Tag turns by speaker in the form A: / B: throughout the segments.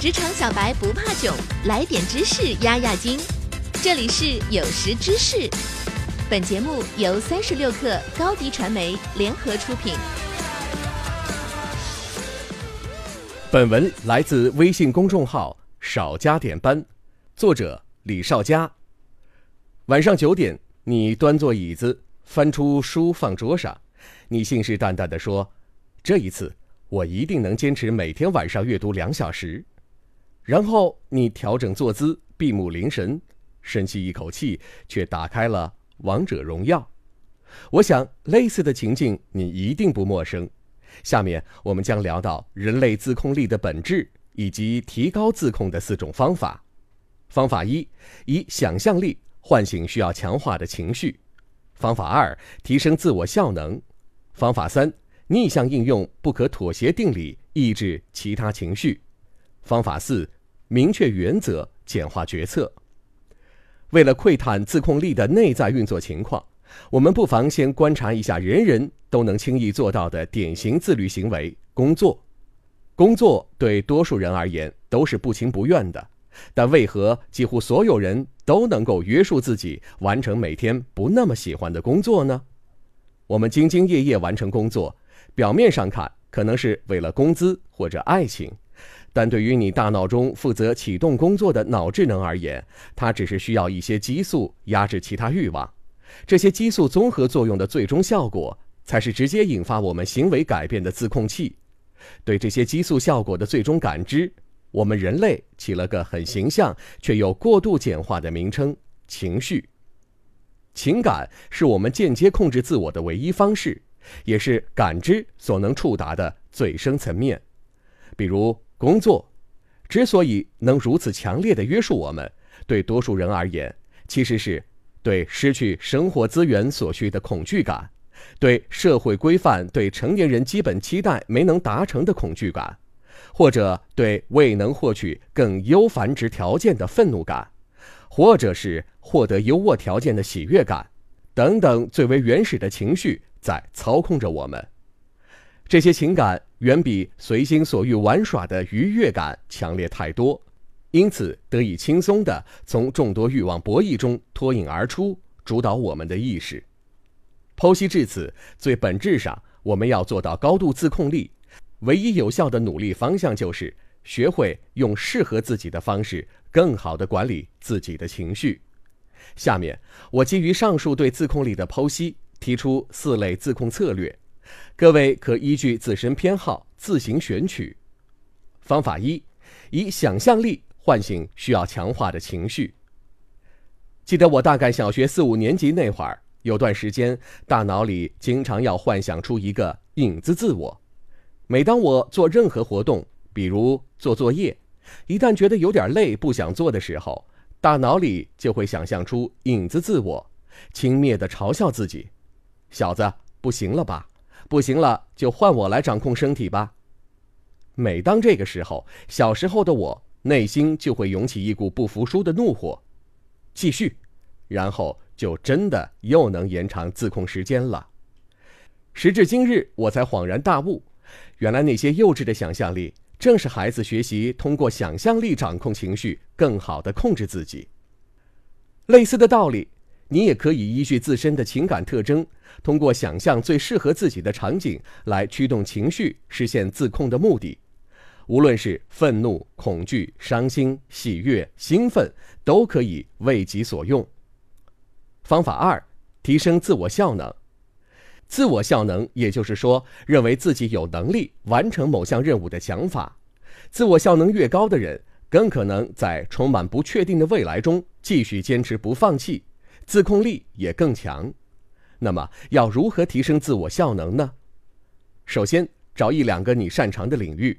A: 职场小白不怕囧，来点知识压压惊。这里是有识知识，本节目由三十六克高低传媒联合出品。
B: 本文来自微信公众号“少加点班”，作者李少佳。晚上九点，你端坐椅子，翻出书放桌上，你信誓旦旦地说：“这一次，我一定能坚持每天晚上阅读两小时。”然后你调整坐姿，闭目凝神，深吸一口气，却打开了《王者荣耀》。我想类似的情境你一定不陌生。下面我们将聊到人类自控力的本质以及提高自控的四种方法。方法一：以想象力唤醒需要强化的情绪。方法二：提升自我效能。方法三：逆向应用不可妥协定理，抑制其他情绪。方法四。明确原则，简化决策。为了窥探自控力的内在运作情况，我们不妨先观察一下人人都能轻易做到的典型自律行为——工作。工作对多数人而言都是不情不愿的，但为何几乎所有人都能够约束自己完成每天不那么喜欢的工作呢？我们兢兢业业完成工作，表面上看可能是为了工资或者爱情。但对于你大脑中负责启动工作的脑智能而言，它只是需要一些激素压制其他欲望。这些激素综合作用的最终效果，才是直接引发我们行为改变的自控器。对这些激素效果的最终感知，我们人类起了个很形象却又过度简化的名称——情绪。情感是我们间接控制自我的唯一方式，也是感知所能触达的最深层面。比如。工作之所以能如此强烈的约束我们，对多数人而言，其实是对失去生活资源所需的恐惧感，对社会规范、对成年人基本期待没能达成的恐惧感，或者对未能获取更优繁殖条件的愤怒感，或者是获得优渥条件的喜悦感，等等最为原始的情绪在操控着我们。这些情感远比随心所欲玩耍的愉悦感强烈太多，因此得以轻松地从众多欲望博弈中脱颖而出，主导我们的意识。剖析至此，最本质上，我们要做到高度自控力，唯一有效的努力方向就是学会用适合自己的方式，更好地管理自己的情绪。下面，我基于上述对自控力的剖析，提出四类自控策略。各位可依据自身偏好自行选取。方法一：以想象力唤醒需要强化的情绪。记得我大概小学四五年级那会儿，有段时间大脑里经常要幻想出一个影子自我。每当我做任何活动，比如做作业，一旦觉得有点累不想做的时候，大脑里就会想象出影子自我，轻蔑地嘲笑自己：“小子，不行了吧？”不行了，就换我来掌控身体吧。每当这个时候，小时候的我内心就会涌起一股不服输的怒火。继续，然后就真的又能延长自控时间了。时至今日，我才恍然大悟，原来那些幼稚的想象力，正是孩子学习通过想象力掌控情绪，更好的控制自己。类似的道理。你也可以依据自身的情感特征，通过想象最适合自己的场景来驱动情绪，实现自控的目的。无论是愤怒、恐惧、伤心、喜悦、兴奋，都可以为己所用。方法二：提升自我效能。自我效能，也就是说，认为自己有能力完成某项任务的想法。自我效能越高的人，更可能在充满不确定的未来中继续坚持不放弃。自控力也更强，那么要如何提升自我效能呢？首先找一两个你擅长的领域，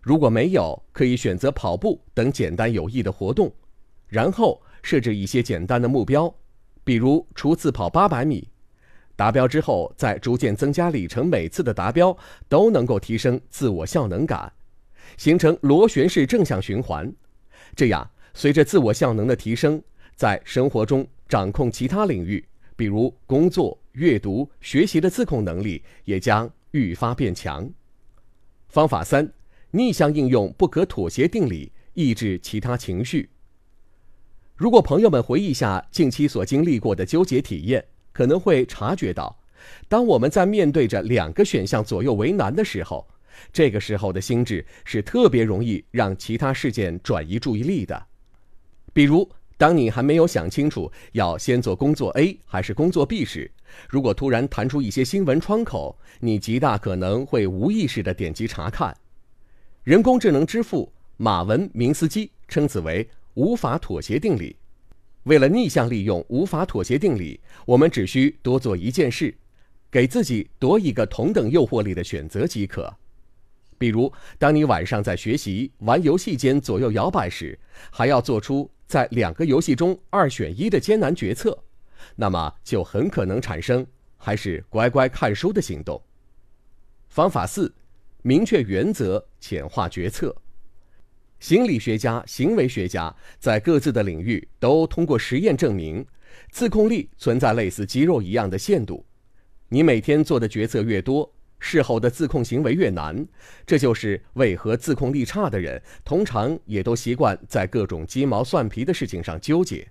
B: 如果没有，可以选择跑步等简单有益的活动，然后设置一些简单的目标，比如初次跑八百米，达标之后再逐渐增加里程，每次的达标都能够提升自我效能感，形成螺旋式正向循环。这样，随着自我效能的提升，在生活中。掌控其他领域，比如工作、阅读、学习的自控能力也将愈发变强。方法三：逆向应用不可妥协定理，抑制其他情绪。如果朋友们回忆下近期所经历过的纠结体验，可能会察觉到，当我们在面对着两个选项左右为难的时候，这个时候的心智是特别容易让其他事件转移注意力的。比如，当你还没有想清楚要先做工作 A 还是工作 B 时，如果突然弹出一些新闻窗口，你极大可能会无意识地点击查看。人工智能之父马文明斯基称此为。无法妥协定理。为了逆向利用无法妥协定理，我们只需多做一件事，给自己多一个同等诱惑力的选择即可。比如，当你晚上在学习、玩游戏间左右摇摆时，还要做出在两个游戏中二选一的艰难决策，那么就很可能产生还是乖乖看书的行动。方法四：明确原则，简化决策。心理学家、行为学家在各自的领域都通过实验证明，自控力存在类似肌肉一样的限度。你每天做的决策越多，事后的自控行为越难。这就是为何自控力差的人通常也都习惯在各种鸡毛蒜皮的事情上纠结。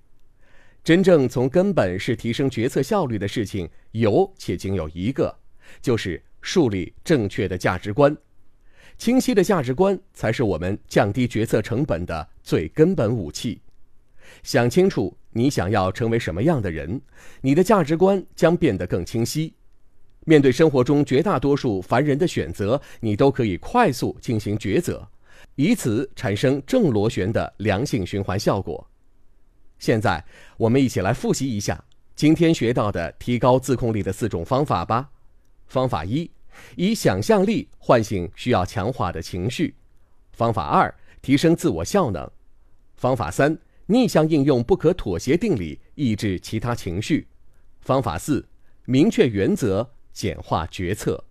B: 真正从根本是提升决策效率的事情，有且仅有一个，就是树立正确的价值观。清晰的价值观才是我们降低决策成本的最根本武器。想清楚你想要成为什么样的人，你的价值观将变得更清晰。面对生活中绝大多数烦人的选择，你都可以快速进行抉择，以此产生正螺旋的良性循环效果。现在，我们一起来复习一下今天学到的提高自控力的四种方法吧。方法一。以想象力唤醒需要强化的情绪。方法二，提升自我效能。方法三，逆向应用不可妥协定理，抑制其他情绪。方法四，明确原则，简化决策。